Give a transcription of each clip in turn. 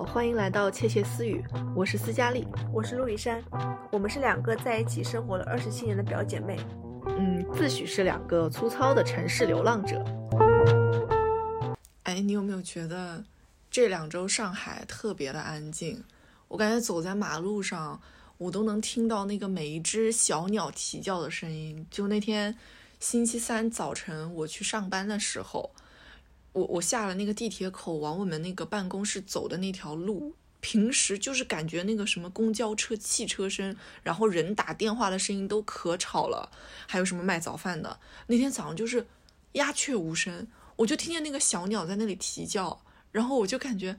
好，欢迎来到窃窃私语，我是斯嘉丽，我是陆以珊，我们是两个在一起生活了二十七年的表姐妹，嗯，自诩是两个粗糙的城市流浪者。哎，你有没有觉得这两周上海特别的安静？我感觉走在马路上，我都能听到那个每一只小鸟啼叫的声音。就那天星期三早晨我去上班的时候。我我下了那个地铁口，往我们那个办公室走的那条路，平时就是感觉那个什么公交车、汽车声，然后人打电话的声音都可吵了，还有什么卖早饭的，那天早上就是鸦雀无声，我就听见那个小鸟在那里啼叫，然后我就感觉，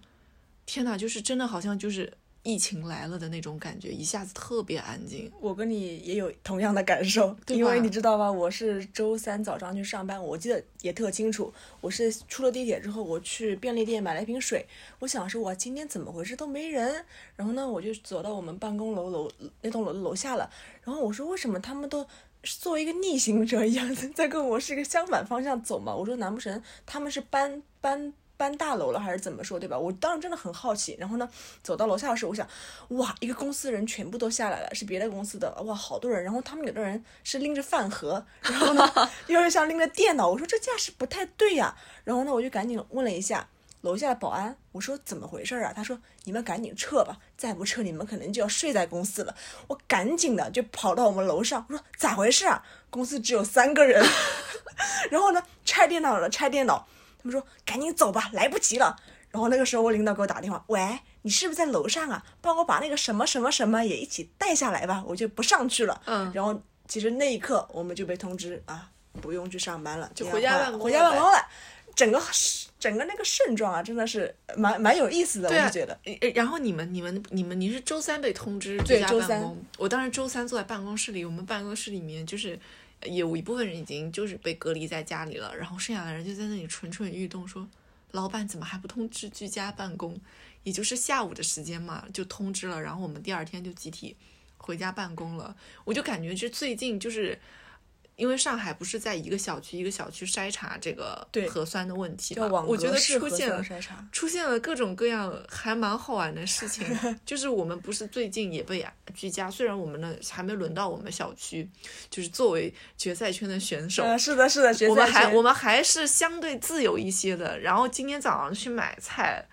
天呐，就是真的好像就是。疫情来了的那种感觉，一下子特别安静。我跟你也有同样的感受，因为你知道吗，我是周三早上去上班，我记得也特清楚。我是出了地铁之后，我去便利店买了一瓶水。我想说，哇，今天怎么回事都没人。然后呢，我就走到我们办公楼楼那栋楼的楼下了。然后我说，为什么他们都作为一个逆行者一样 在跟我是一个相反方向走嘛？我说，难不成他们是搬搬？搬大楼了还是怎么说，对吧？我当时真的很好奇。然后呢，走到楼下的时候，我想，哇，一个公司的人全部都下来了，是别的公司的，哇，好多人。然后他们有的人是拎着饭盒，然后呢，有人像拎着电脑。我说这架势不太对呀。然后呢，我就赶紧问了一下楼下的保安，我说怎么回事啊？他说你们赶紧撤吧，再不撤你们可能就要睡在公司了。我赶紧的就跑到我们楼上，我说咋回事啊？公司只有三个人。然后呢，拆电脑了，拆电脑。他们说：“赶紧走吧，来不及了。”然后那个时候，我领导给我打电话：“喂，你是不是在楼上啊？帮我把那个什么什么什么也一起带下来吧，我就不上去了。”嗯。然后其实那一刻，我们就被通知啊，不用去上班了，就回家办公，回家办公了。整个整个那个盛状啊，真的是蛮蛮有意思的，我就觉得。然后你们你们你们，你是周三被通知居家办公？我当时周三坐在办公室里，我们办公室里面就是。有一部分人已经就是被隔离在家里了，然后剩下的人就在那里蠢蠢欲动，说老板怎么还不通知居家办公？也就是下午的时间嘛，就通知了，然后我们第二天就集体回家办公了。我就感觉这最近就是。因为上海不是在一个小区一个小区筛查这个核酸的问题嘛，我觉得出现了出现了各种各样还蛮好玩的事情。就是我们不是最近也被居家，虽然我们呢还没轮到我们小区，就是作为决赛圈的选手，是的，是的，我们还我们还是相对自由一些的。然后今天早上去买菜，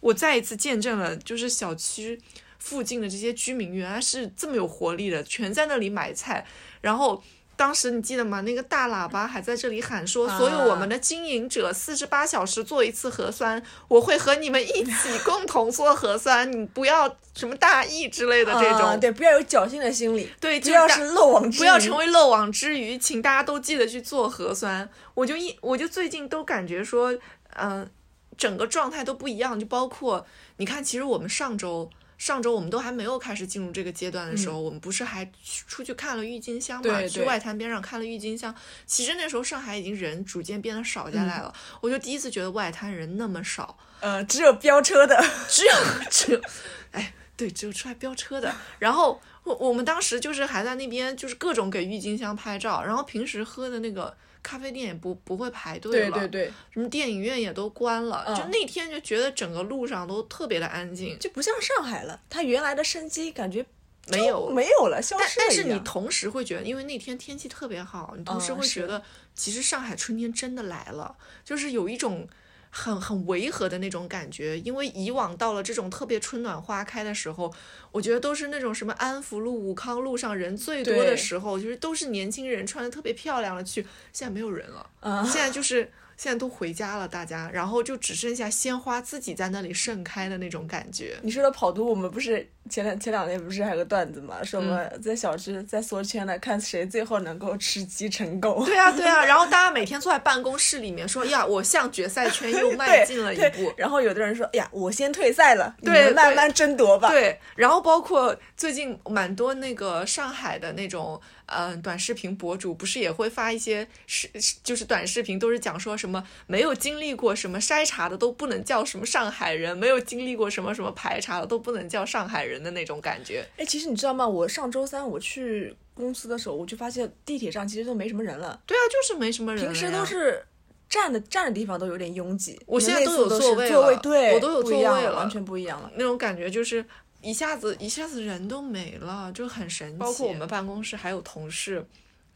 我再一次见证了，就是小区附近的这些居民原来是这么有活力的，全在那里买菜，然后。当时你记得吗？那个大喇叭还在这里喊说：“所有我们的经营者，四十八小时做一次核酸，我会和你们一起共同做核酸，你不要什么大意之类的这种，对，不要有侥幸的心理，对，不要是漏网，不要成为漏网之鱼，请大家都记得去做核酸。我就一，我就最近都感觉说，嗯，整个状态都不一样，就包括你看，其实我们上周。上周我们都还没有开始进入这个阶段的时候，我们不是还出去看了郁金香嘛？去外滩边上看了郁金香。其实那时候上海已经人逐渐变得少下来了，我就第一次觉得外滩人那么少。呃，只有飙车的，只有只有，哎，对，只有出来飙车的。然后我我们当时就是还在那边，就是各种给郁金香拍照，然后平时喝的那个。咖啡店也不不会排队了，对对对，什么电影院也都关了，就那天就觉得整个路上都特别的安静，就不像上海了，它原来的生机感觉没有没有了，消失了。但是你同时会觉得，因为那天天气特别好，你同时会觉得，其实上海春天真的来了，就是有一种。很很违和的那种感觉，因为以往到了这种特别春暖花开的时候，我觉得都是那种什么安福路、武康路上人最多的时候，就是都是年轻人穿的特别漂亮的去，现在没有人了，现在 就是。现在都回家了，大家，然后就只剩下鲜花自己在那里盛开的那种感觉。你说的跑图，我们不是前两前两天不是还有个段子嘛，说我们在小区在缩圈呢，看谁最后能够吃鸡成功。对啊，对啊，然后大家每天坐在办公室里面说呀，我向决赛圈又迈进了一步。然后有的人说，哎呀，我先退赛了，你们慢慢争夺吧。对，然后包括最近蛮多那个上海的那种。嗯，短视频博主不是也会发一些视，就是短视频，都是讲说什么没有经历过什么筛查的都不能叫什么上海人，没有经历过什么什么排查的都不能叫上海人的那种感觉。哎，其实你知道吗？我上周三我去公司的时候，我就发现地铁上其实都没什么人了。对啊，就是没什么人。平时都是。站的站的地方都有点拥挤。我现在都有座位了，对，我都有座位了，完全不一样了。那种感觉就是一下子一下子人都没了，就很神奇。包括我们办公室还有同事，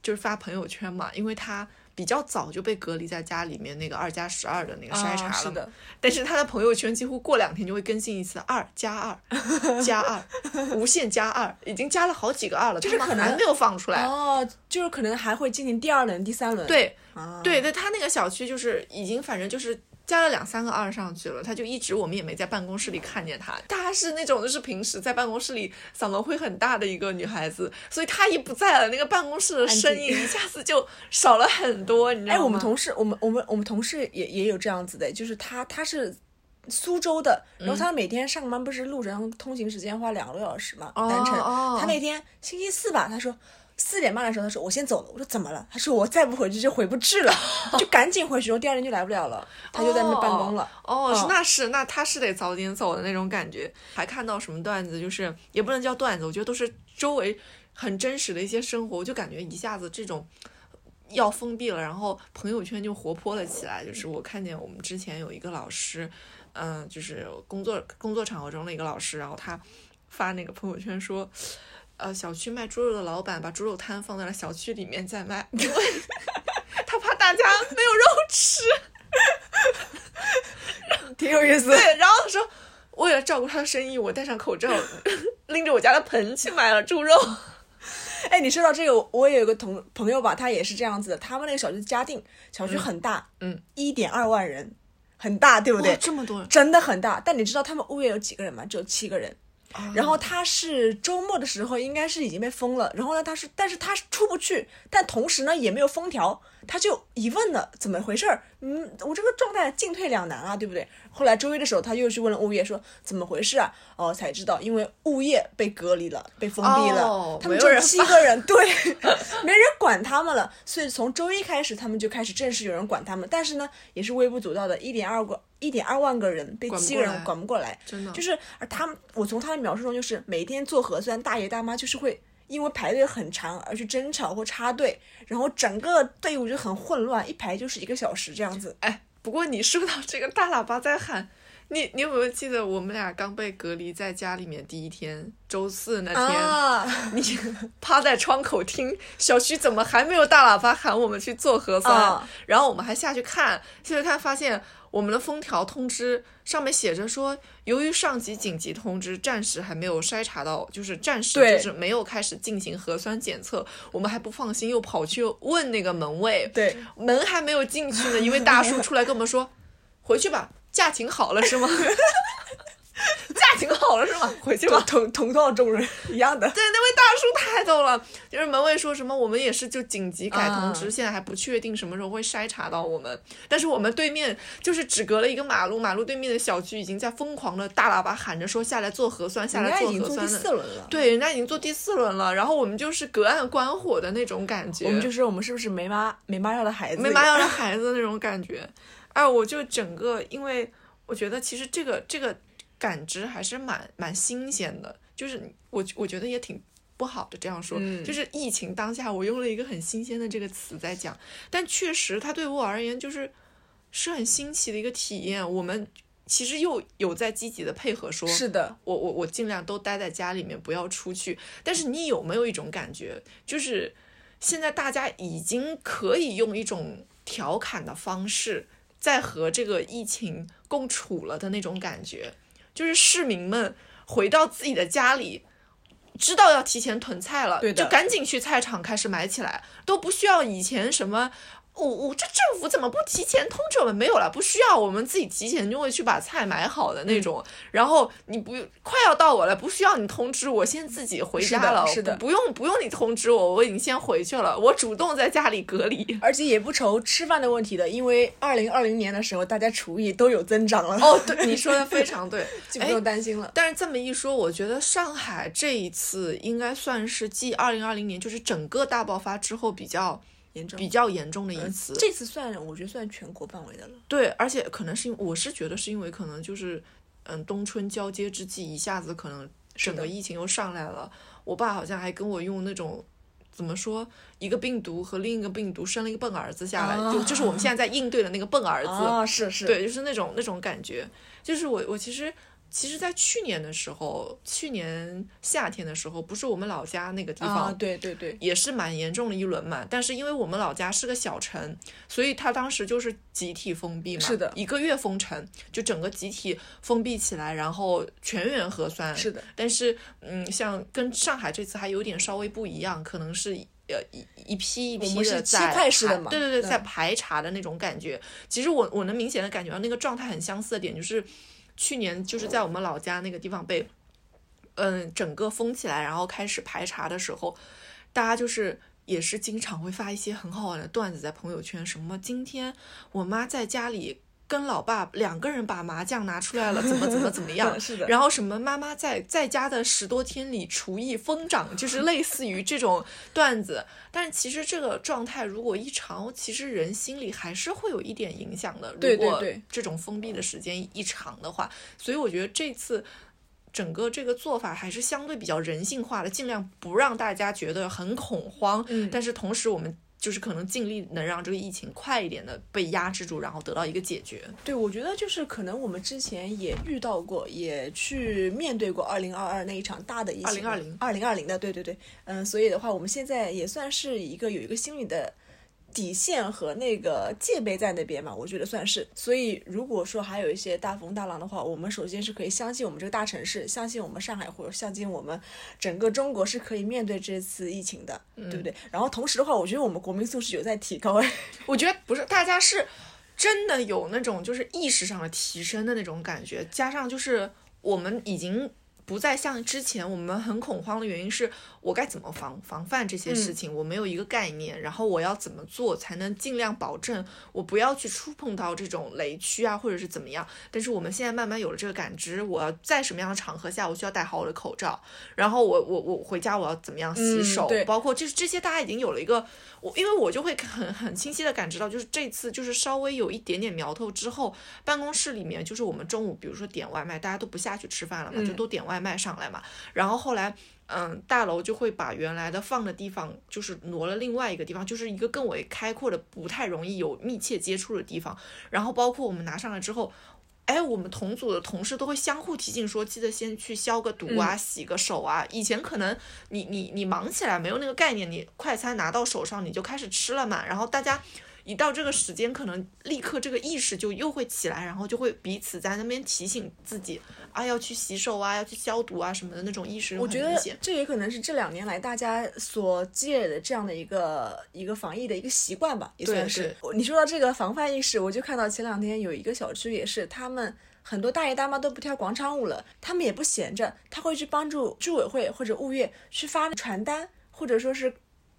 就是发朋友圈嘛，因为他。比较早就被隔离在家里面，那个二加十二的那个筛查了。是的。但是他的朋友圈几乎过两天就会更新一次，二加二 加二，无限加二，已经加了好几个二了，就是可能还没有放出来。哦，就是可能还会进行第二轮、第三轮。对，对，在他那个小区就是已经，反正就是。加了两三个二上去了，他就一直我们也没在办公室里看见他。他是那种就是平时在办公室里嗓门会很大的一个女孩子，所以她一不在了，那个办公室的声音一下子就少了很多。你知道吗？哎，我们同事，我们我们我们同事也也有这样子的，就是他他是苏州的，然后他每天上班不是路程通行时间花两个多小时嘛，单程。他那天星期四吧，他说。四点半的时候，他说我先走了。我说怎么了？他说我再不回去就回不去了，就赶紧回去，然后第二天就来不了了。他就在那办公了。哦，那是那他是得早点走的那种感觉。还看到什么段子？就是也不能叫段子，我觉得都是周围很真实的一些生活。我就感觉一下子这种要封闭了，然后朋友圈就活泼了起来。就是我看见我们之前有一个老师，嗯，就是工作工作场合中的一个老师，然后他发那个朋友圈说。呃，小区卖猪肉的老板把猪肉摊放在了小区里面在卖，因为他怕大家没有肉吃，挺有意思。对，然后他说，为了照顾他的生意，我戴上口罩，拎着我家的盆去买了猪肉。哎，你说到这个，我也有个同朋友吧，他也是这样子的。他们那个小区嘉定小区很大，嗯，一点二万人，很大，对不对？这么多人，真的很大。但你知道他们物业有几个人吗？只有七个人。然后他是周末的时候，应该是已经被封了。然后呢，他是，但是他出不去，但同时呢也没有封条，他就疑问了，怎么回事儿？嗯，我这个状态进退两难啊，对不对？后来周一的时候，他又去问了物业，说怎么回事啊？哦，才知道，因为物业被隔离了，被封闭了，他们就七个人，对，没人管他们了。所以从周一开始，他们就开始正式有人管他们，但是呢，也是微不足道的，一点二个。一点二万个人被七个人管不过来，真的就是，而他们，我从他的描述中就是，每天做核酸，大爷大妈就是会因为排队很长而去争吵或插队，然后整个队伍就很混乱，一排就是一个小时这样子。哎，不过你说到这个大喇叭在喊。你你有没有记得我们俩刚被隔离在家里面第一天，周四那天，你 趴在窗口听小区怎么还没有大喇叭喊我们去做核酸，然后我们还下去看，下去看发现我们的封条通知上面写着说，由于上级紧急通知，暂时还没有筛查到，就是暂时就是没有开始进行核酸检测，我们还不放心，又跑去问那个门卫，对，门还没有进去呢，一位大叔出来跟我们说，回去吧。驾情好了是吗？驾情好了是吗？回去吧，同同道中人一样的。对，那位大叔太逗了，就是门卫说什么，我们也是就紧急改通知，现在还不确定什么时候会筛查到我们。但是我们对面就是只隔了一个马路，马路对面的小区已经在疯狂的大喇叭喊着说下来做核酸，下来做核酸的。第四轮了。对，人家已经做第四轮了，然后我们就是隔岸观火的那种感觉。我们就是我们是不是没妈没妈要的孩子？没妈要的孩子那种感觉。哎，我就整个，因为我觉得其实这个这个感知还是蛮蛮新鲜的，就是我我觉得也挺不好的这样说，就是疫情当下，我用了一个很新鲜的这个词在讲，但确实它对我而言就是是很新奇的一个体验。我们其实又有在积极的配合，说是的，我我我尽量都待在家里面，不要出去。但是你有没有一种感觉，就是现在大家已经可以用一种调侃的方式。在和这个疫情共处了的那种感觉，就是市民们回到自己的家里，知道要提前囤菜了，就赶紧去菜场开始买起来，都不需要以前什么。我我这政府怎么不提前通知我们？没有了，不需要，我们自己提前就会去把菜买好的那种。然后你不快要到我了，不需要你通知，我先自己回家了。是的，不用不用你通知我，我已经先回去了。我主动在家里隔离，而且也不愁吃饭的问题的，因为二零二零年的时候大家厨艺都有增长了。哦，对，你说的非常对，就不用担心了。但是这么一说，我觉得上海这一次应该算是继二零二零年就是整个大爆发之后比较。比较严重的一次，这次算我觉得算全国范围的了。对，而且可能是因我是觉得是因为可能就是嗯冬春交接之际，一下子可能整个疫情又上来了。我爸好像还跟我用那种怎么说，一个病毒和另一个病毒生了一个笨儿子下来，就就是我们现在在应对的那个笨儿子。啊，是是，对，就是那种那种感觉。就是我我其实。其实，在去年的时候，去年夏天的时候，不是我们老家那个地方，对对对，也是蛮严重的一轮嘛。但是因为我们老家是个小城，所以他当时就是集体封闭嘛，是的，一个月封城，就整个集体封闭起来，然后全员核酸，是的。但是，嗯，像跟上海这次还有点稍微不一样，可能是呃一一批一批的在排，对对对，在排查的那种感觉。其实我我能明显的感觉到那个状态很相似的点就是。去年就是在我们老家那个地方被，嗯，整个封起来，然后开始排查的时候，大家就是也是经常会发一些很好玩的段子在朋友圈，什么今天我妈在家里。跟老爸两个人把麻将拿出来了，怎么怎么怎么 样？是的。然后什么妈妈在在家的十多天里厨艺疯长，就是类似于这种段子。但是其实这个状态如果一长，其实人心里还是会有一点影响的。对对对。这种封闭的时间一长的话，所以我觉得这次整个这个做法还是相对比较人性化的，尽量不让大家觉得很恐慌。嗯。但是同时我们。就是可能尽力能让这个疫情快一点的被压制住，然后得到一个解决。对，我觉得就是可能我们之前也遇到过，也去面对过二零二二那一场大的疫情。二零二零，二零二零的，对对对，嗯，所以的话，我们现在也算是一个有一个心理的。底线和那个戒备在那边嘛，我觉得算是。所以如果说还有一些大风大浪的话，我们首先是可以相信我们这个大城市，相信我们上海，或者相信我们整个中国是可以面对这次疫情的，对不对？然后同时的话，我觉得我们国民素质有在提高。哎，我觉得不是，大家是真的有那种就是意识上的提升的那种感觉，加上就是我们已经。不再像之前我们很恐慌的原因是，我该怎么防防范这些事情，我没有一个概念，然后我要怎么做才能尽量保证我不要去触碰到这种雷区啊，或者是怎么样？但是我们现在慢慢有了这个感知，我要在什么样的场合下，我需要戴好我的口罩，然后我我我回家我要怎么样洗手，包括就是这些大家已经有了一个，我因为我就会很很清晰的感知到，就是这次就是稍微有一点点苗头之后，办公室里面就是我们中午比如说点外卖，大家都不下去吃饭了嘛，就都点外。卖上来嘛，然后后来，嗯，大楼就会把原来的放的地方，就是挪了另外一个地方，就是一个更为开阔的、不太容易有密切接触的地方。然后包括我们拿上来之后，哎，我们同组的同事都会相互提醒说，记得先去消个毒啊，洗个手啊。以前可能你你你忙起来没有那个概念，你快餐拿到手上你就开始吃了嘛，然后大家。一到这个时间，可能立刻这个意识就又会起来，然后就会彼此在那边提醒自己啊，要去洗手啊，要去消毒啊什么的那种意识。我觉得这也可能是这两年来大家所积累的这样的一个一个防疫的一个习惯吧，也算是。你说到这个防范意识，我就看到前两天有一个小区也是，他们很多大爷大妈都不跳广场舞了，他们也不闲着，他会去帮助居委会或者物业去发传单，或者说是。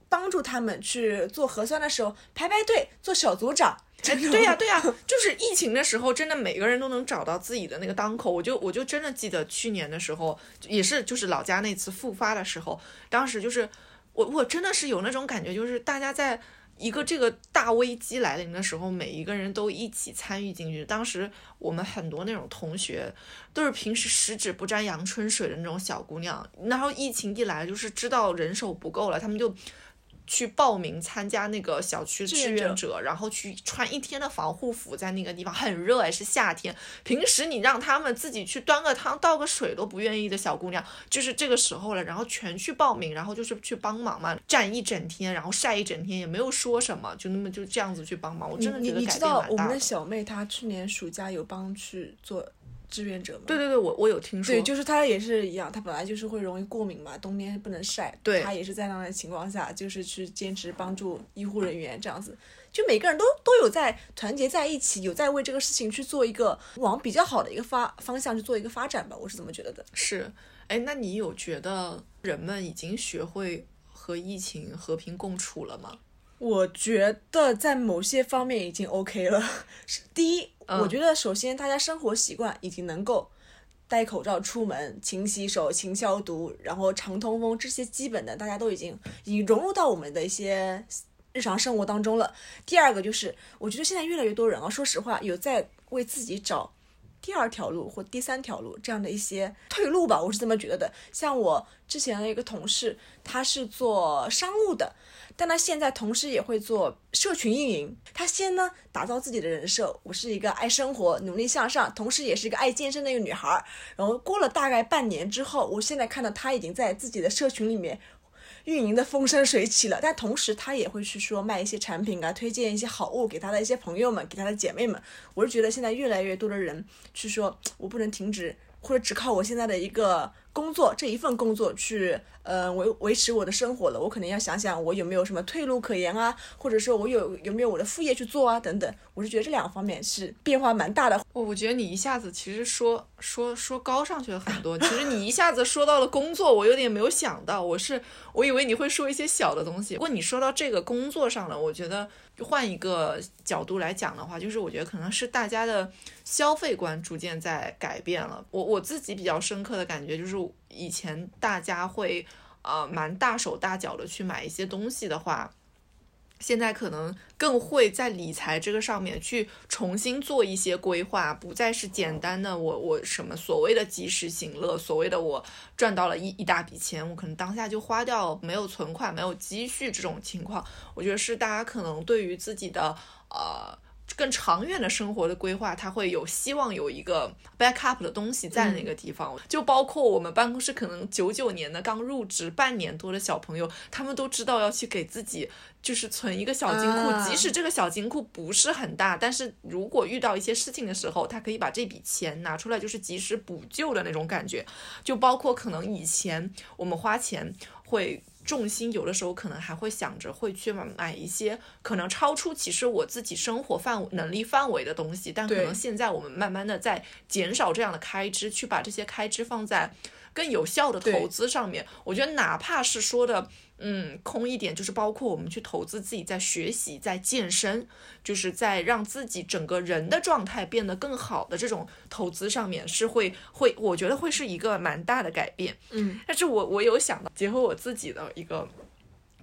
帮助他们去做核酸的时候排排队做小组长，哎对呀 对呀，就是疫情的时候，真的每个人都能找到自己的那个当口。我就我就真的记得去年的时候，也是就是老家那次复发的时候，当时就是我我真的是有那种感觉，就是大家在一个这个大危机来临的时候，每一个人都一起参与进去。当时我们很多那种同学都是平时十指不沾阳春水的那种小姑娘，然后疫情一来，就是知道人手不够了，他们就。去报名参加那个小区志愿者，然后去穿一天的防护服，在那个地方很热哎，是夏天。平时你让他们自己去端个汤、倒个水都不愿意的小姑娘，就是这个时候了，然后全去报名，然后就是去帮忙嘛，站一整天，然后晒一整天，也没有说什么，就那么就这样子去帮忙。我真的觉得你知道我们的小妹她去年暑假有帮去做。志愿者嘛，对对对，我我有听说，对，就是他也是一样，他本来就是会容易过敏嘛，冬天不能晒，对，他也是在那样的情况下，就是去坚持帮助医护人员这样子，就每个人都都有在团结在一起，有在为这个事情去做一个往比较好的一个发方向去做一个发展吧，我是这么觉得的。是，哎，那你有觉得人们已经学会和疫情和平共处了吗？我觉得在某些方面已经 OK 了。第一，我觉得首先大家生活习惯已经能够戴口罩出门、勤洗手、勤消毒，然后常通风这些基本的，大家都已经已经融入到我们的一些日常生活当中了。第二个就是，我觉得现在越来越多人啊，说实话，有在为自己找第二条路或第三条路这样的一些退路吧，我是这么觉得的。像我之前的一个同事，他是做商务的，但他现在同时也会做社群运营。他先呢打造自己的人设，我是一个爱生活、努力向上，同时也是一个爱健身的一个女孩。然后过了大概半年之后，我现在看到他已经在自己的社群里面。运营的风生水起了，但同时他也会去说卖一些产品啊，推荐一些好物给他的一些朋友们，给他的姐妹们。我是觉得现在越来越多的人去说，我不能停止，或者只靠我现在的一个。工作这一份工作去呃维维持我的生活了，我可能要想想我有没有什么退路可言啊，或者说我有有没有我的副业去做啊等等。我是觉得这两个方面是变化蛮大的。我我觉得你一下子其实说说说高上去了很多，其实你一下子说到了工作，我有点没有想到，我是我以为你会说一些小的东西。不过你说到这个工作上了，我觉得换一个角度来讲的话，就是我觉得可能是大家的消费观逐渐在改变了。我我自己比较深刻的感觉就是。以前大家会呃蛮大手大脚的去买一些东西的话，现在可能更会在理财这个上面去重新做一些规划，不再是简单的我我什么所谓的及时行乐，所谓的我赚到了一一大笔钱，我可能当下就花掉，没有存款，没有积蓄这种情况，我觉得是大家可能对于自己的呃。更长远的生活的规划，他会有希望有一个 backup 的东西在那个地方，就包括我们办公室可能九九年的刚入职半年多的小朋友，他们都知道要去给自己就是存一个小金库，即使这个小金库不是很大，但是如果遇到一些事情的时候，他可以把这笔钱拿出来，就是及时补救的那种感觉。就包括可能以前我们花钱会。重心有的时候可能还会想着会去买买一些可能超出其实我自己生活范围能力范围的东西，但可能现在我们慢慢的在减少这样的开支，去把这些开支放在更有效的投资上面。我觉得哪怕是说的。嗯，空一点就是包括我们去投资自己在学习、在健身，就是在让自己整个人的状态变得更好的这种投资上面，是会会，我觉得会是一个蛮大的改变。嗯，但是我我有想到结合我自己的一个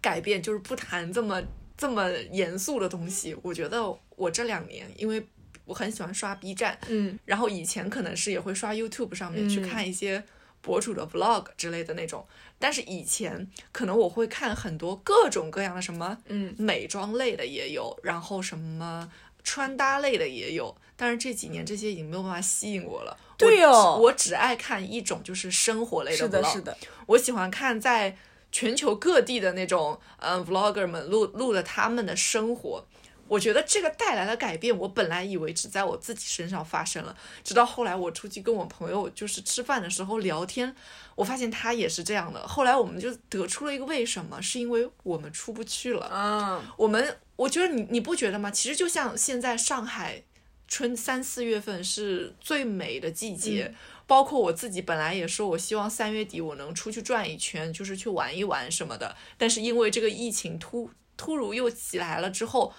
改变，就是不谈这么这么严肃的东西。我觉得我这两年，因为我很喜欢刷 B 站，嗯，然后以前可能是也会刷 YouTube 上面去看一些博主的 Vlog 之类的那种。但是以前可能我会看很多各种各样的什么，嗯，美妆类的也有，然后什么穿搭类的也有。但是这几年这些已经没有办法吸引我了。对哦，我只爱看一种就是生活类的 vlog。是的，是的。我喜欢看在全球各地的那种嗯 vlogger 们录录的他们的生活。我觉得这个带来的改变，我本来以为只在我自己身上发生了，直到后来我出去跟我朋友就是吃饭的时候聊天。我发现他也是这样的，后来我们就得出了一个为什么，是因为我们出不去了。嗯，我们我觉得你你不觉得吗？其实就像现在上海春三四月份是最美的季节，包括我自己本来也说，我希望三月底我能出去转一圈，就是去玩一玩什么的。但是因为这个疫情突突如又起来了之后，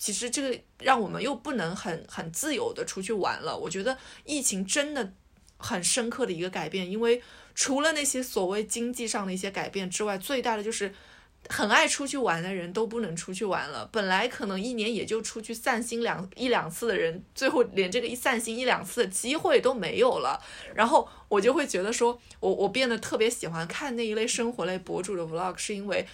其实这个让我们又不能很很自由的出去玩了。我觉得疫情真的很深刻的一个改变，因为。除了那些所谓经济上的一些改变之外，最大的就是很爱出去玩的人都不能出去玩了。本来可能一年也就出去散心两一两次的人，最后连这个一散心一两次的机会都没有了。然后我就会觉得说，我我变得特别喜欢看那一类生活类博主的 vlog，是因为。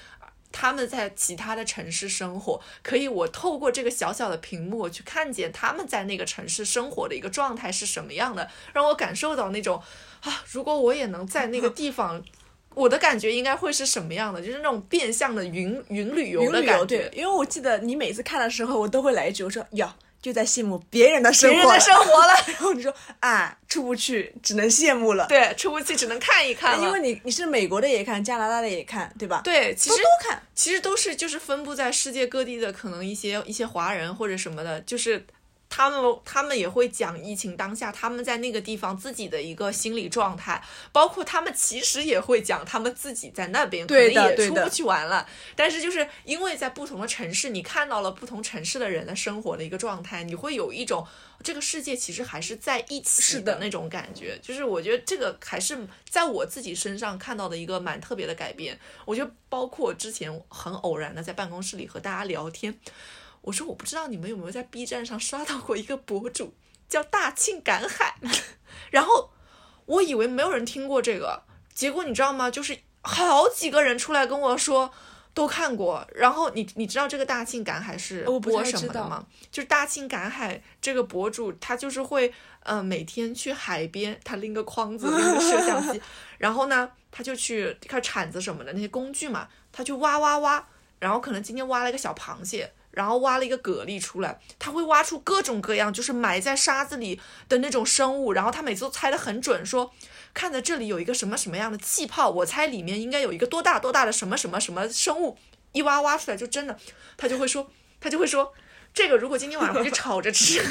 他们在其他的城市生活，可以我透过这个小小的屏幕我去看见他们在那个城市生活的一个状态是什么样的，让我感受到那种啊，如果我也能在那个地方，我的感觉应该会是什么样的？就是那种变相的云云旅游的感觉。对，因为我记得你每次看的时候，我都会来一句，我说呀。就在羡慕别人的生活，别人的生活了。然后你说啊，出不去，只能羡慕了。对，出不去，只能看一看因为你你是美国的也看，加拿大的也看，对吧？对，其实都看，其实都是就是分布在世界各地的可能一些一些华人或者什么的，就是。他们他们也会讲疫情当下他们在那个地方自己的一个心理状态，包括他们其实也会讲他们自己在那边可能也出不去玩了。但是就是因为在不同的城市，你看到了不同城市的人的生活的一个状态，你会有一种这个世界其实还是在一起的那种感觉。就是我觉得这个还是在我自己身上看到的一个蛮特别的改变。我觉得包括之前很偶然的在办公室里和大家聊天。我说我不知道你们有没有在 B 站上刷到过一个博主，叫大庆赶海。然后我以为没有人听过这个，结果你知道吗？就是好几个人出来跟我说。都看过，然后你你知道这个大庆赶海是播什么的吗？就是大庆赶海这个博主，他就是会呃每天去海边，他拎个筐子，拎个摄像机，然后呢他就去看铲子什么的那些工具嘛，他就挖挖挖，然后可能今天挖了一个小螃蟹，然后挖了一个蛤蜊出来，他会挖出各种各样就是埋在沙子里的那种生物，然后他每次都猜得很准，说。看着这里有一个什么什么样的气泡，我猜里面应该有一个多大多大的什么什么什么生物，一挖挖出来就真的，他就会说，他就会说，这个如果今天晚上回去炒着吃，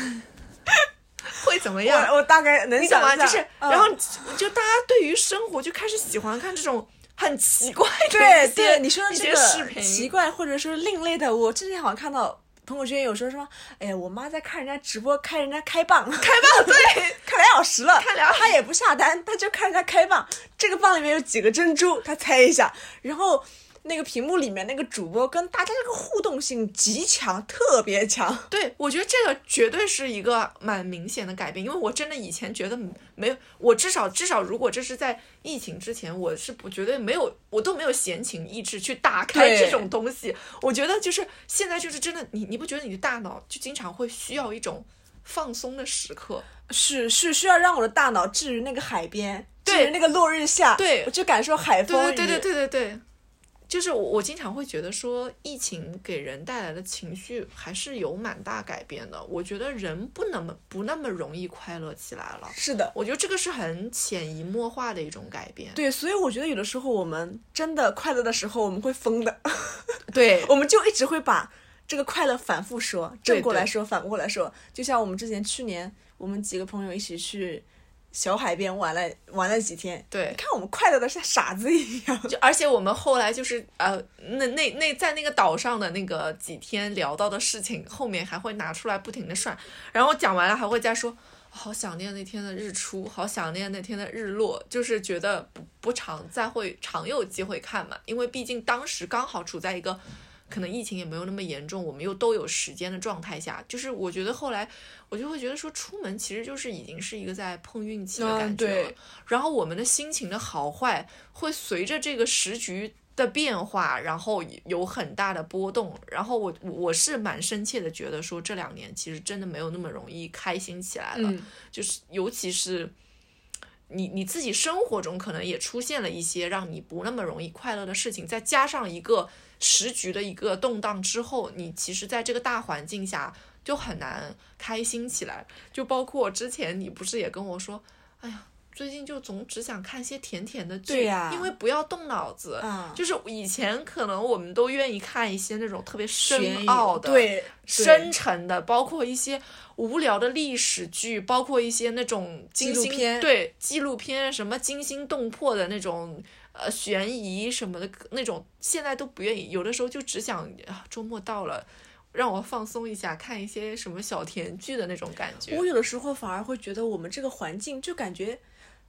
会怎么样？我大概能想吗？就是，然后就大家对于生活就开始喜欢看这种很奇怪的对对，你说的这个奇怪或者说另类的，我之前好像看到。朋友圈有时候说，哎呀，我妈在看人家直播，看人家开蚌，开蚌，对，看两小时了，看两，她也不下单，她就看人家开蚌，这个蚌里面有几个珍珠，她猜一下，然后。那个屏幕里面那个主播跟大家这个互动性极强，特别强。对，我觉得这个绝对是一个蛮明显的改变，因为我真的以前觉得没有，我至少至少如果这是在疫情之前，我是不绝对没有，我都没有闲情逸致去打开这种东西。我觉得就是现在就是真的，你你不觉得你的大脑就经常会需要一种放松的时刻？是是需要让我的大脑置于那个海边，置于那个落日下，对，我去感受海风。对对对对对对。就是我，我经常会觉得说，疫情给人带来的情绪还是有蛮大改变的。我觉得人不那么不那么容易快乐起来了。是的，我觉得这个是很潜移默化的一种改变。对，所以我觉得有的时候我们真的快乐的时候，我们会疯的。对，我们就一直会把这个快乐反复说，正过来说，反过来说。就像我们之前去年，我们几个朋友一起去。小海边玩了玩了几天，对，看我们快乐的像傻子一样。就而且我们后来就是呃，那那那在那个岛上的那个几天聊到的事情，后面还会拿出来不停的涮，然后讲完了还会再说，好想念那天的日出，好想念那天的日落，就是觉得不不常再会常有机会看嘛，因为毕竟当时刚好处在一个。可能疫情也没有那么严重，我们又都有时间的状态下，就是我觉得后来我就会觉得说，出门其实就是已经是一个在碰运气的感觉了。然后我们的心情的好坏会随着这个时局的变化，然后有很大的波动。然后我我是蛮深切的觉得说，这两年其实真的没有那么容易开心起来了，就是尤其是你你自己生活中可能也出现了一些让你不那么容易快乐的事情，再加上一个。时局的一个动荡之后，你其实在这个大环境下就很难开心起来。就包括之前你不是也跟我说，哎呀，最近就总只想看些甜甜的剧，因为不要动脑子。就是以前可能我们都愿意看一些那种特别深奥的、对深沉的，包括一些无聊的历史剧，包括一些那种纪录片，对纪录片什么惊心动魄的那种。呃，悬疑什么的那种，现在都不愿意。有的时候就只想啊，周末到了，让我放松一下，看一些什么小甜剧的那种感觉。我有的时候反而会觉得，我们这个环境就感觉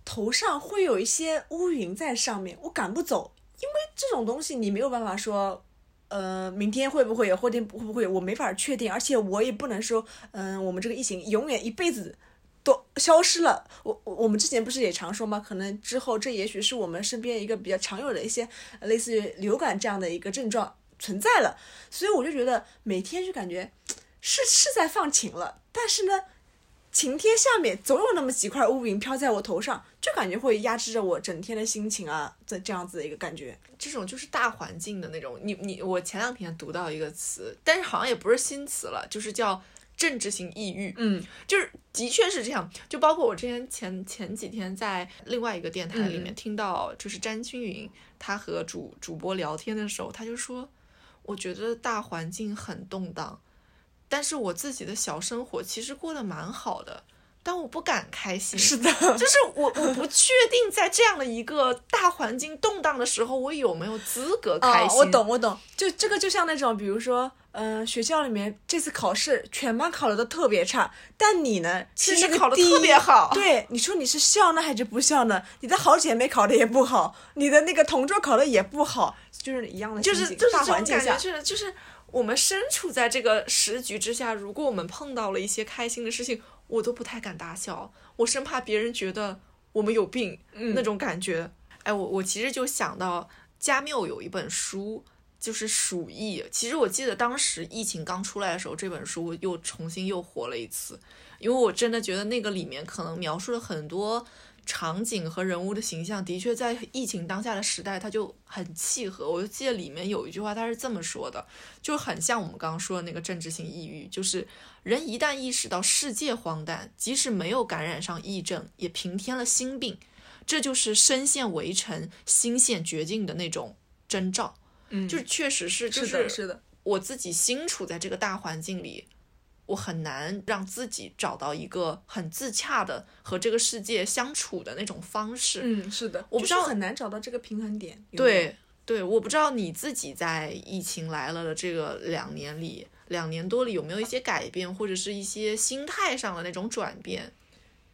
头上会有一些乌云在上面，我赶不走。因为这种东西你没有办法说，呃，明天会不会有，后天会不会，我没法确定。而且我也不能说，嗯，我们这个疫情永远一辈子。都消失了。我我我们之前不是也常说吗？可能之后这也许是我们身边一个比较常有的一些类似于流感这样的一个症状存在了。所以我就觉得每天就感觉是是在放晴了，但是呢，晴天下面总有那么几块乌云飘在我头上，就感觉会压制着我整天的心情啊，这这样子的一个感觉。这种就是大环境的那种。你你我前两天读到一个词，但是好像也不是新词了，就是叫。政治性抑郁，嗯，就是的确是这样，就包括我之前前前几天在另外一个电台里面听到，就是詹青云他和主主播聊天的时候，他就说，我觉得大环境很动荡，但是我自己的小生活其实过得蛮好的。但我不敢开心，是的，就是 我我不确定在这样的一个大环境动荡的时候，我有没有资格开心。我懂，我懂，就这个就像那种，比如说，嗯，学校里面这次考试全班考的都特别差，但你呢，其实考的特别好。对，你说你是笑呢还是不笑呢？你的好姐妹考的也不好，你的那个同桌考的也不好，就是一样的就是就是这种感觉，就是就是。我们身处在这个时局之下，如果我们碰到了一些开心的事情，我都不太敢大笑，我生怕别人觉得我们有病那种感觉。哎，我我其实就想到加缪有一本书，就是《鼠疫》。其实我记得当时疫情刚出来的时候，这本书又重新又火了一次，因为我真的觉得那个里面可能描述了很多。场景和人物的形象的确在疫情当下的时代，它就很契合。我就记得里面有一句话，他是这么说的，就很像我们刚刚说的那个政治性抑郁，就是人一旦意识到世界荒诞，即使没有感染上疫症，也平添了心病，这就是深陷围城、心陷绝境的那种征兆。嗯，就是确实是，就是是的，我自己心处在这个大环境里。我很难让自己找到一个很自洽的和这个世界相处的那种方式。嗯，是的，我不知道很难找到这个平衡点。对对，我不知道你自己在疫情来了的这个两年里，两年多里有没有一些改变，或者是一些心态上的那种转变。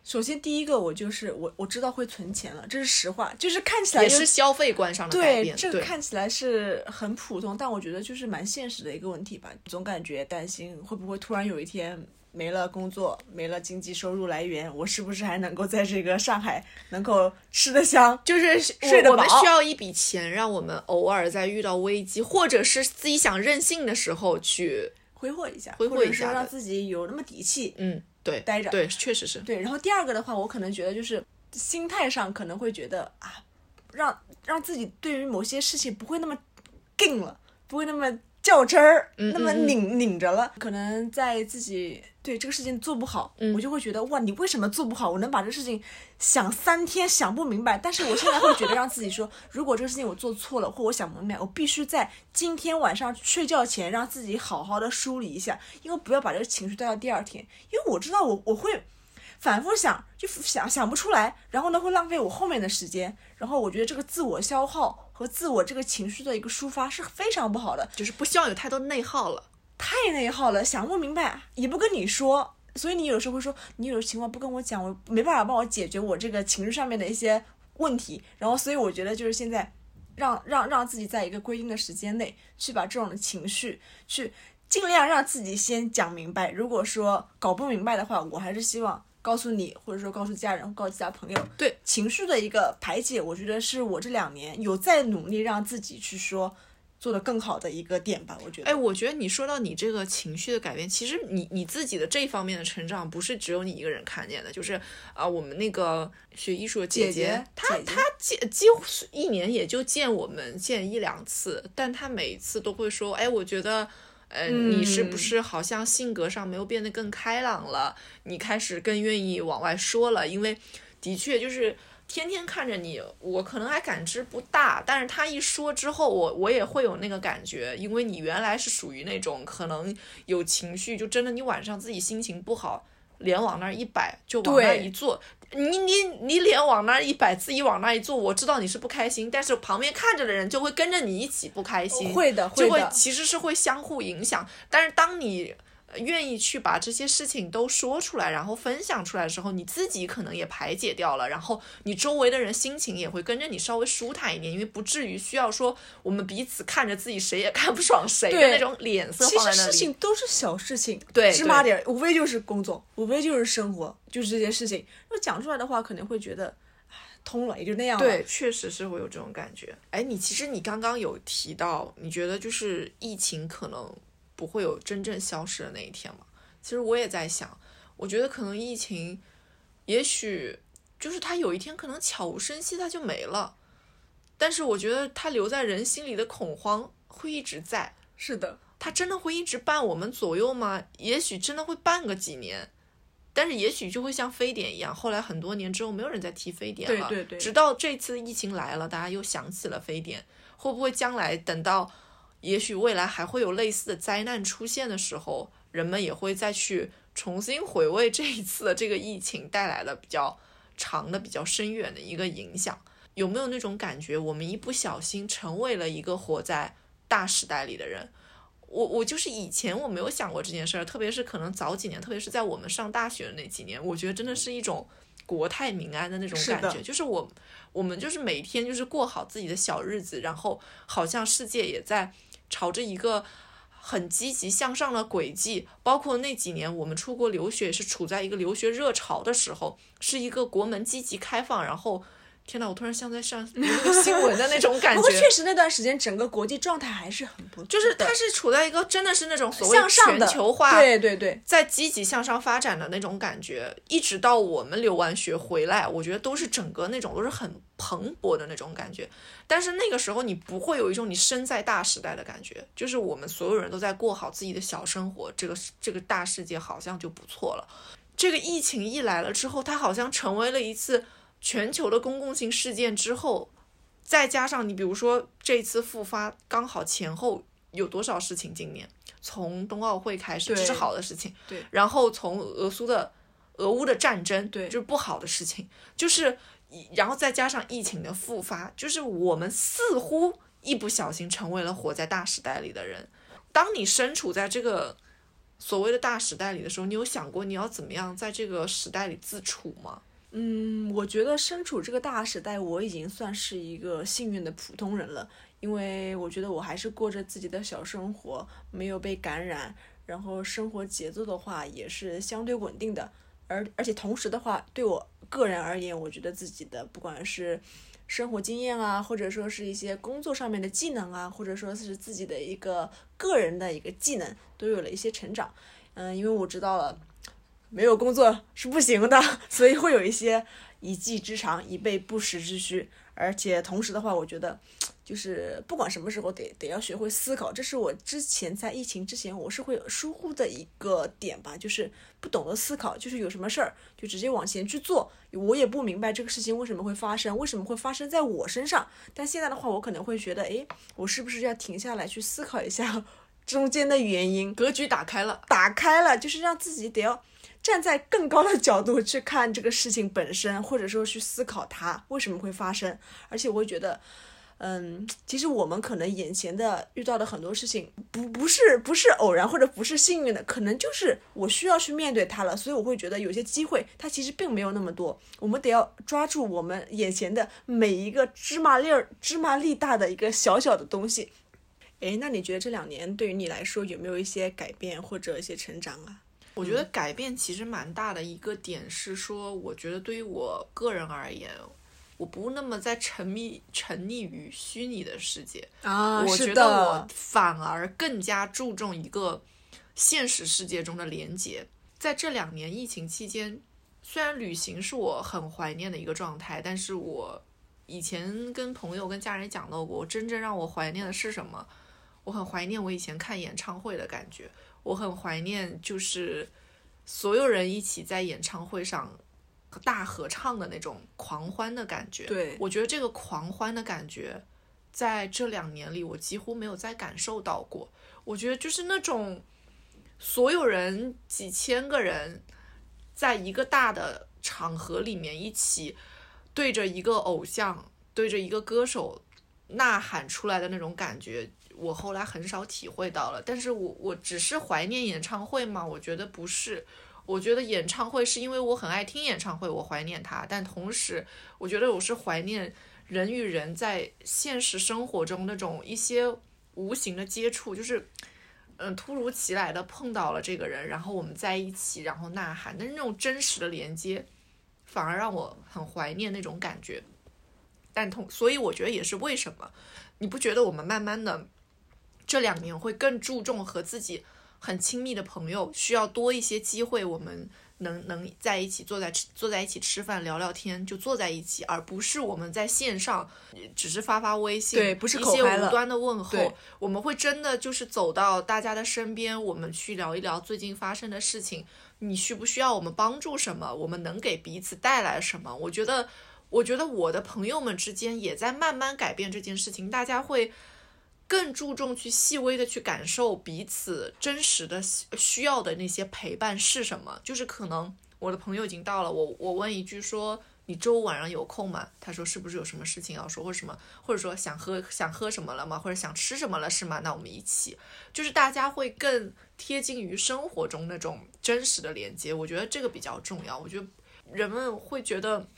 首先，第一个我就是我我知道会存钱了，这是实话，就是看起来也是消费观上的改变。对，这个看起来是很普通，但我觉得就是蛮现实的一个问题吧。总感觉担心会不会突然有一天没了工作，没了经济收入来源，我是不是还能够在这个上海能够吃得香，就是睡得饱？我们需要一笔钱，让我们偶尔在遇到危机或者是自己想任性的时候去挥霍一下，挥霍一下，让自己有那么底气。嗯。对，待着，对，确实是。对，然后第二个的话，我可能觉得就是心态上可能会觉得啊，让让自己对于某些事情不会那么硬了，不会那么。较真儿，那么拧拧着了，可能在自己对这个事情做不好，我就会觉得哇，你为什么做不好？我能把这事情想三天想不明白，但是我现在会觉得让自己说，如果这个事情我做错了，或我想不明白，我必须在今天晚上睡觉前让自己好好的梳理一下，因为不要把这个情绪带到第二天，因为我知道我我会。反复想，就想想不出来，然后呢会浪费我后面的时间，然后我觉得这个自我消耗和自我这个情绪的一个抒发是非常不好的，就是不希望有太多内耗了，太内耗了，想不明白也不跟你说，所以你有时候会说你有情况不跟我讲，我没办法帮我解决我这个情绪上面的一些问题，然后所以我觉得就是现在让让让自己在一个规定的时间内去把这种情绪去尽量让自己先讲明白，如果说搞不明白的话，我还是希望。告诉你，或者说告诉家人，告诉其他朋友，对。情绪的一个排解，我觉得是我这两年有在努力让自己去说做的更好的一个点吧。我觉得，哎，我觉得你说到你这个情绪的改变，其实你你自己的这方面的成长，不是只有你一个人看见的，就是啊，我们那个学艺术的姐姐，她她见几乎一年也就见我们见一两次，但她每一次都会说，哎，我觉得。呃，你是不是好像性格上没有变得更开朗了？你开始更愿意往外说了，因为的确就是天天看着你，我可能还感知不大，但是他一说之后，我我也会有那个感觉，因为你原来是属于那种可能有情绪，就真的你晚上自己心情不好。脸往那儿一摆，就往那儿一坐。你你你脸往那儿一摆，自己往那儿一坐，我知道你是不开心，但是旁边看着的人就会跟着你一起不开心。会的，就会其实是会相互影响。但是当你。愿意去把这些事情都说出来，然后分享出来的时候，你自己可能也排解掉了，然后你周围的人心情也会跟着你稍微舒坦一点，因为不至于需要说我们彼此看着自己谁也看不爽谁的那种脸色放在那里。其实事情都是小事情，对芝麻点，无非就是工作，无非就是生活，就是这些事情。如果讲出来的话，可能会觉得通了，也就那样了。对，确实是会有这种感觉。哎，你其实你刚刚有提到，你觉得就是疫情可能。不会有真正消失的那一天吗？其实我也在想，我觉得可能疫情，也许就是它有一天可能悄无声息它就没了，但是我觉得它留在人心里的恐慌会一直在。是的，它真的会一直伴我们左右吗？也许真的会伴个几年，但是也许就会像非典一样，后来很多年之后没有人再提非典了。对对对。直到这次疫情来了，大家又想起了非典，会不会将来等到？也许未来还会有类似的灾难出现的时候，人们也会再去重新回味这一次的这个疫情带来的比较长的、比较深远的一个影响。有没有那种感觉，我们一不小心成为了一个活在大时代里的人？我我就是以前我没有想过这件事儿，特别是可能早几年，特别是在我们上大学的那几年，我觉得真的是一种国泰民安的那种感觉，就是我我们就是每天就是过好自己的小日子，然后好像世界也在。朝着一个很积极向上的轨迹，包括那几年我们出国留学是处在一个留学热潮的时候，是一个国门积极开放，然后。天呐，我突然像在上那个新闻的那种感 觉。不过确实那段时间整个国际状态还是很不，就是它是处在一个真的是那种所谓全球化，对对对，在积极向上发展的那种感觉，一直到我们留完学回来，我觉得都是整个那种都是很蓬勃的那种感觉。但是那个时候你不会有一种你身在大时代的感觉，就是我们所有人都在过好自己的小生活，这个这个大世界好像就不错了。这个疫情一来了之后，它好像成为了一次。全球的公共性事件之后，再加上你比如说这次复发刚好前后有多少事情？今年从冬奥会开始，这是好的事情。对。然后从俄苏的俄乌的战争，对，就是不好的事情。就是，然后再加上疫情的复发，就是我们似乎一不小心成为了活在大时代里的人。当你身处在这个所谓的大时代里的时候，你有想过你要怎么样在这个时代里自处吗？嗯，我觉得身处这个大时代，我已经算是一个幸运的普通人了，因为我觉得我还是过着自己的小生活，没有被感染，然后生活节奏的话也是相对稳定的，而而且同时的话，对我个人而言，我觉得自己的不管是生活经验啊，或者说是一些工作上面的技能啊，或者说是自己的一个个人的一个技能，都有了一些成长。嗯，因为我知道了。没有工作是不行的，所以会有一些一技之长、以备不时之需。而且同时的话，我觉得 就是不管什么时候得得要学会思考，这是我之前在疫情之前我是会疏忽的一个点吧，就是不懂得思考，就是有什么事儿就直接往前去做。我也不明白这个事情为什么会发生，为什么会发生在我身上。但现在的话，我可能会觉得，哎，我是不是要停下来去思考一下 中间的原因？格局打开了，打开了，就是让自己得要。站在更高的角度去看这个事情本身，或者说去思考它为什么会发生，而且我会觉得，嗯，其实我们可能眼前的遇到的很多事情，不不是不是偶然或者不是幸运的，可能就是我需要去面对它了，所以我会觉得有些机会它其实并没有那么多，我们得要抓住我们眼前的每一个芝麻粒儿、芝麻粒大的一个小小的东西。诶，那你觉得这两年对于你来说有没有一些改变或者一些成长啊？我觉得改变其实蛮大的一个点是说，我觉得对于我个人而言，我不那么在沉迷沉溺于虚拟的世界啊，我觉得我反而更加注重一个现实世界中的连接。在这两年疫情期间，虽然旅行是我很怀念的一个状态，但是我以前跟朋友跟家人讲到过，真正让我怀念的是什么？我很怀念我以前看演唱会的感觉。我很怀念，就是所有人一起在演唱会上大合唱的那种狂欢的感觉。对，我觉得这个狂欢的感觉，在这两年里我几乎没有再感受到过。我觉得就是那种所有人几千个人在一个大的场合里面一起对着一个偶像、对着一个歌手呐喊出来的那种感觉。我后来很少体会到了，但是我我只是怀念演唱会嘛？我觉得不是，我觉得演唱会是因为我很爱听演唱会，我怀念它。但同时，我觉得我是怀念人与人在现实生活中那种一些无形的接触，就是嗯，突如其来的碰到了这个人，然后我们在一起，然后呐喊，但是那种真实的连接，反而让我很怀念那种感觉。但同，所以我觉得也是为什么，你不觉得我们慢慢的？这两年会更注重和自己很亲密的朋友，需要多一些机会，我们能能在一起坐在吃坐在一起吃饭聊聊天，就坐在一起，而不是我们在线上只是发发微信，对，不是一些无端的问候。我们会真的就是走到大家的身边，我们去聊一聊最近发生的事情，你需不需要我们帮助什么？我们能给彼此带来什么？我觉得，我觉得我的朋友们之间也在慢慢改变这件事情，大家会。更注重去细微的去感受彼此真实的需要的那些陪伴是什么？就是可能我的朋友已经到了，我我问一句说你周五晚上有空吗？他说是不是有什么事情要说或者什么，或者说想喝想喝什么了吗？或者想吃什么了是吗？那我们一起，就是大家会更贴近于生活中那种真实的连接，我觉得这个比较重要。我觉得人们会觉得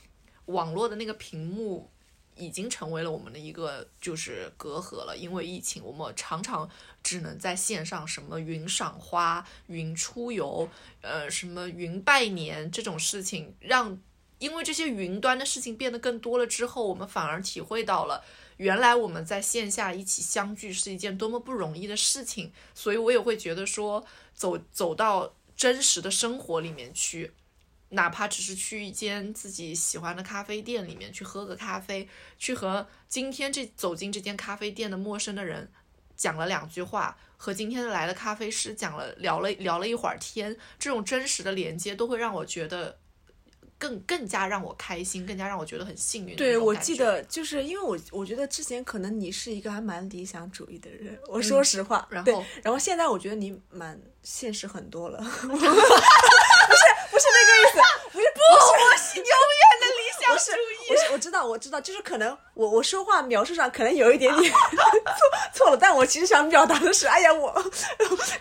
网络的那个屏幕。已经成为了我们的一个就是隔阂了，因为疫情，我们常常只能在线上什么云赏花、云出游，呃，什么云拜年这种事情，让因为这些云端的事情变得更多了之后，我们反而体会到了原来我们在线下一起相聚是一件多么不容易的事情，所以我也会觉得说走走到真实的生活里面去。哪怕只是去一间自己喜欢的咖啡店里面去喝个咖啡，去和今天这走进这间咖啡店的陌生的人讲了两句话，和今天来的咖啡师讲了聊了聊了一会儿天，这种真实的连接都会让我觉得更更加让我开心，更加让我觉得很幸运。对，我记得就是因为我我觉得之前可能你是一个还蛮理想主义的人，我说实话，然后然后现在我觉得你蛮现实很多了。不是不是那个意思，不是不，我是永远的理想主义。不是，我知道我知道，就是可能我我说话描述上可能有一点点错错了，但我其实想表达的是，哎呀，我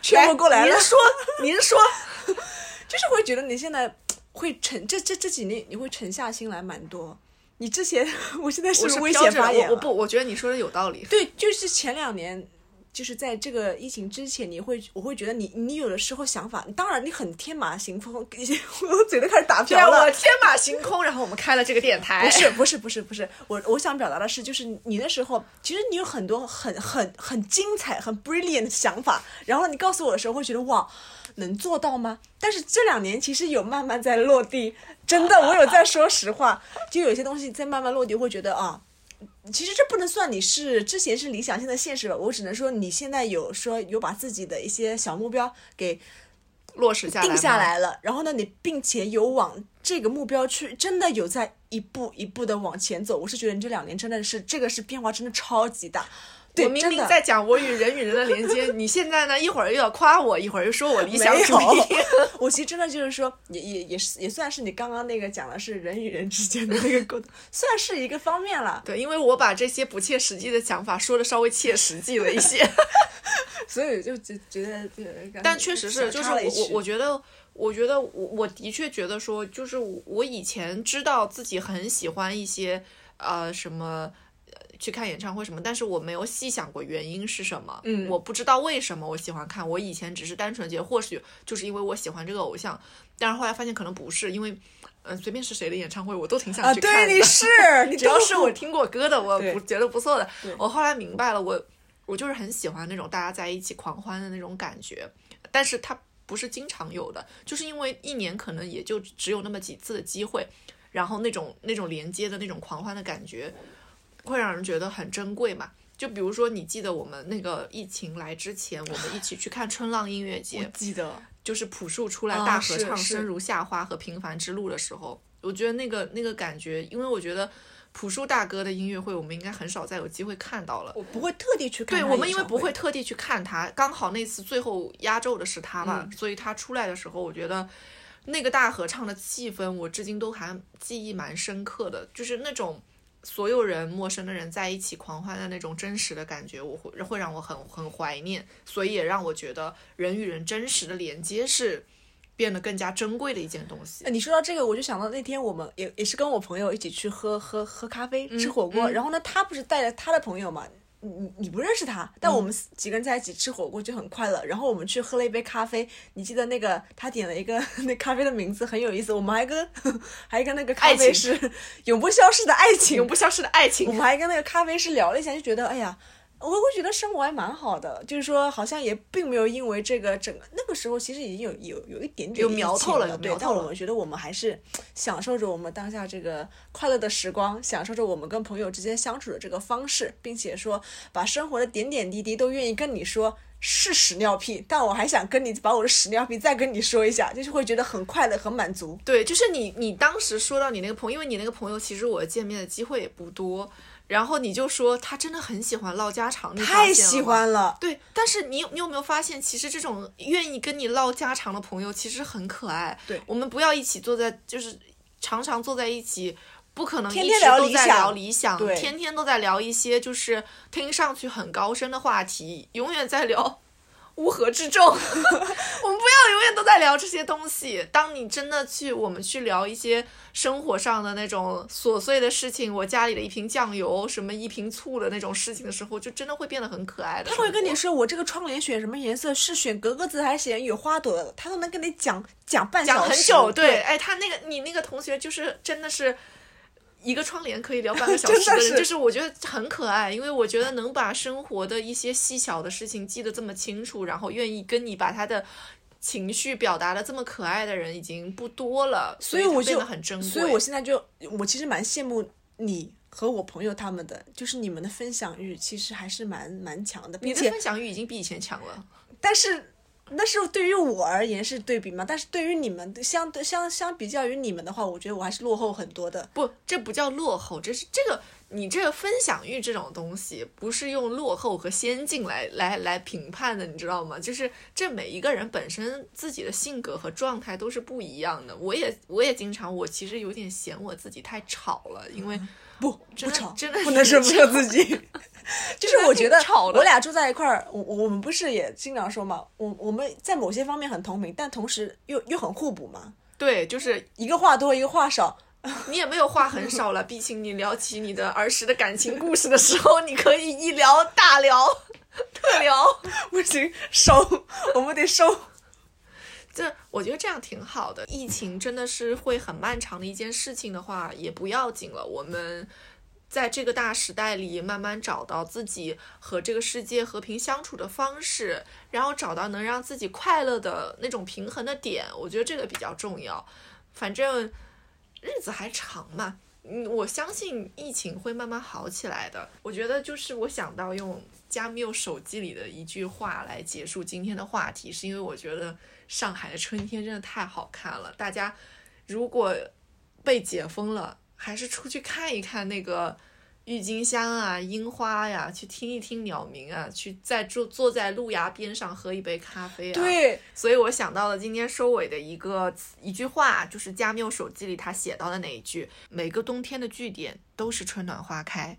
全部过来了。您说，您说，就是会觉得你现在会沉，这这这几年你会沉下心来蛮多。你之前，我现在是危险发言。我不，我觉得你说的有道理。对，就是前两年。就是在这个疫情之前，你会我会觉得你你有的时候想法，当然你很天马行空，我嘴都开始打飘了。我天马行空，然后我们开了这个电台。不是不是不是不是，我我想表达的是，就是你那时候其实你有很多很很很精彩、很 brilliant 的想法，然后你告诉我的时候会觉得哇，能做到吗？但是这两年其实有慢慢在落地，真的，我有在说实话，就有些东西在慢慢落地，会觉得啊。其实这不能算你是之前是理想，现在现实吧。我只能说你现在有说有把自己的一些小目标给落实下来定下来了，然后呢，你并且有往这个目标去，真的有在一步一步的往前走。我是觉得你这两年真的是这个是变化真的超级大。我明明在讲我与人与人的连接，你现在呢？一会儿又要夸我，一会儿又说我理想主义。我其实真的就是说，也也也是也算是你刚刚那个讲的是人与人之间的那个沟通，算是一个方面了。对，因为我把这些不切实际的想法说的稍微切实际了一些，所以就觉觉得，但确实是，就是我我觉得，我觉得我我的确觉得说，就是我以前知道自己很喜欢一些呃什么。去看演唱会什么，但是我没有细想过原因是什么。嗯，我不知道为什么我喜欢看。我以前只是单纯觉得，或许就是因为我喜欢这个偶像，但是后来发现可能不是，因为，嗯，随便是谁的演唱会我都挺想去看的。对，你是，你只要是我听过歌的，我不觉得不错的。我后来明白了，我我就是很喜欢那种大家在一起狂欢的那种感觉，但是它不是经常有的，就是因为一年可能也就只有那么几次的机会，然后那种那种连接的那种狂欢的感觉。会让人觉得很珍贵嘛？就比如说，你记得我们那个疫情来之前，我们一起去看春浪音乐节，记得就是朴树出来大合唱《生如夏花》和《平凡之路》的时候，我觉得那个那个感觉，因为我觉得朴树大哥的音乐会，我们应该很少再有机会看到了。我不会特地去看，对我们因为不会特地去看他，刚好那次最后压轴的是他嘛，所以他出来的时候，我觉得那个大合唱的气氛，我至今都还记忆蛮深刻的，就是那种。所有人，陌生的人在一起狂欢的那种真实的感觉，我会会让我很很怀念，所以也让我觉得人与人真实的连接是变得更加珍贵的一件东西。你说到这个，我就想到那天我们也也是跟我朋友一起去喝喝喝咖啡、吃火锅，然后呢，他不是带着他的朋友嘛。你你不认识他，但我们几个人在一起吃火锅就很快乐。然后我们去喝了一杯咖啡，你记得那个他点了一个 那咖啡的名字很有意思，我们还跟 还跟那个咖啡师 永不消逝的爱情，永不消逝的爱情，我们还跟那个咖啡师聊了一下，就觉得哎呀。我会觉得生活还蛮好的，就是说好像也并没有因为这个整个那个时候其实已经有有有一点点有苗头了，对。但我们觉得我们还是享受着我们当下这个快乐的时光，享受着我们跟朋友之间相处的这个方式，并且说把生活的点点滴滴都愿意跟你说是屎尿屁，但我还想跟你把我的屎尿屁再跟你说一下，就是会觉得很快乐很满足。对，就是你你当时说到你那个朋友，因为你那个朋友其实我见面的机会也不多。然后你就说他真的很喜欢唠家常，太喜欢了。对，但是你你有没有发现，其实这种愿意跟你唠家常的朋友其实很可爱。对，我们不要一起坐在，就是常常坐在一起，不可能天天聊理想，聊理想，天天都在聊一些就是听上去很高深的话题，永远在聊乌合之众。我们不要永远都在聊这些东西。当你真的去，我们去聊一些生活上的那种琐碎的事情，我家里的一瓶酱油，什么一瓶醋的那种事情的时候，就真的会变得很可爱的。他会跟你说，我这个窗帘选什么颜色，是选格格子还是选有花朵的，他都能跟你讲讲半讲很久。对，哎，他那个你那个同学就是真的是。一个窗帘可以聊半个小时的人，就是我觉得很可爱，因为我觉得能把生活的一些细小的事情记得这么清楚，然后愿意跟你把他的情绪表达的这么可爱的人已经不多了，所以我就很珍贵。所以我现在就我其实蛮羡慕你和我朋友他们的，就是你们的分享欲其实还是蛮蛮强的，你的分享欲已经比以前强了，但是。那是对于我而言是对比嘛？但是对于你们相对相相比较于你们的话，我觉得我还是落后很多的。不，这不叫落后，这是这个你这个分享欲这种东西，不是用落后和先进来来来评判的，你知道吗？就是这每一个人本身自己的性格和状态都是不一样的。我也我也经常，我其实有点嫌我自己太吵了，因为不不吵，真的不能说不说自己。就是我觉得我俩住在一块儿，我我们不是也经常说嘛，我我们在某些方面很同频，但同时又又很互补嘛。对，就是一个话多，一个话少。你也没有话很少了，毕竟你聊起你的儿时的感情故事的时候，你可以一聊大聊特聊。不行，收，我们得收。这我觉得这样挺好的。疫情真的是会很漫长的一件事情的话，也不要紧了，我们。在这个大时代里，慢慢找到自己和这个世界和平相处的方式，然后找到能让自己快乐的那种平衡的点，我觉得这个比较重要。反正日子还长嘛，嗯，我相信疫情会慢慢好起来的。我觉得就是我想到用加缪手机里的一句话来结束今天的话题，是因为我觉得上海的春天真的太好看了。大家如果被解封了，还是出去看一看那个郁金香啊、樱花呀，去听一听鸟鸣啊，去在坐坐在路牙边上喝一杯咖啡啊。对，所以我想到了今天收尾的一个一句话，就是加缪手机里他写到的那一句：每个冬天的据点都是春暖花开。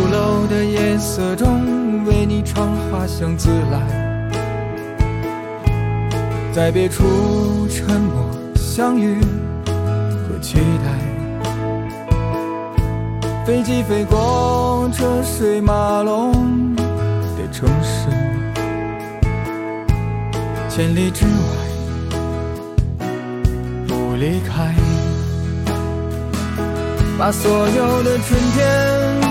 楼的夜色中为你唱花香自来，在别处沉默相遇和期待。飞机飞过车水马龙的城市，千里之外不离开。把所有的春天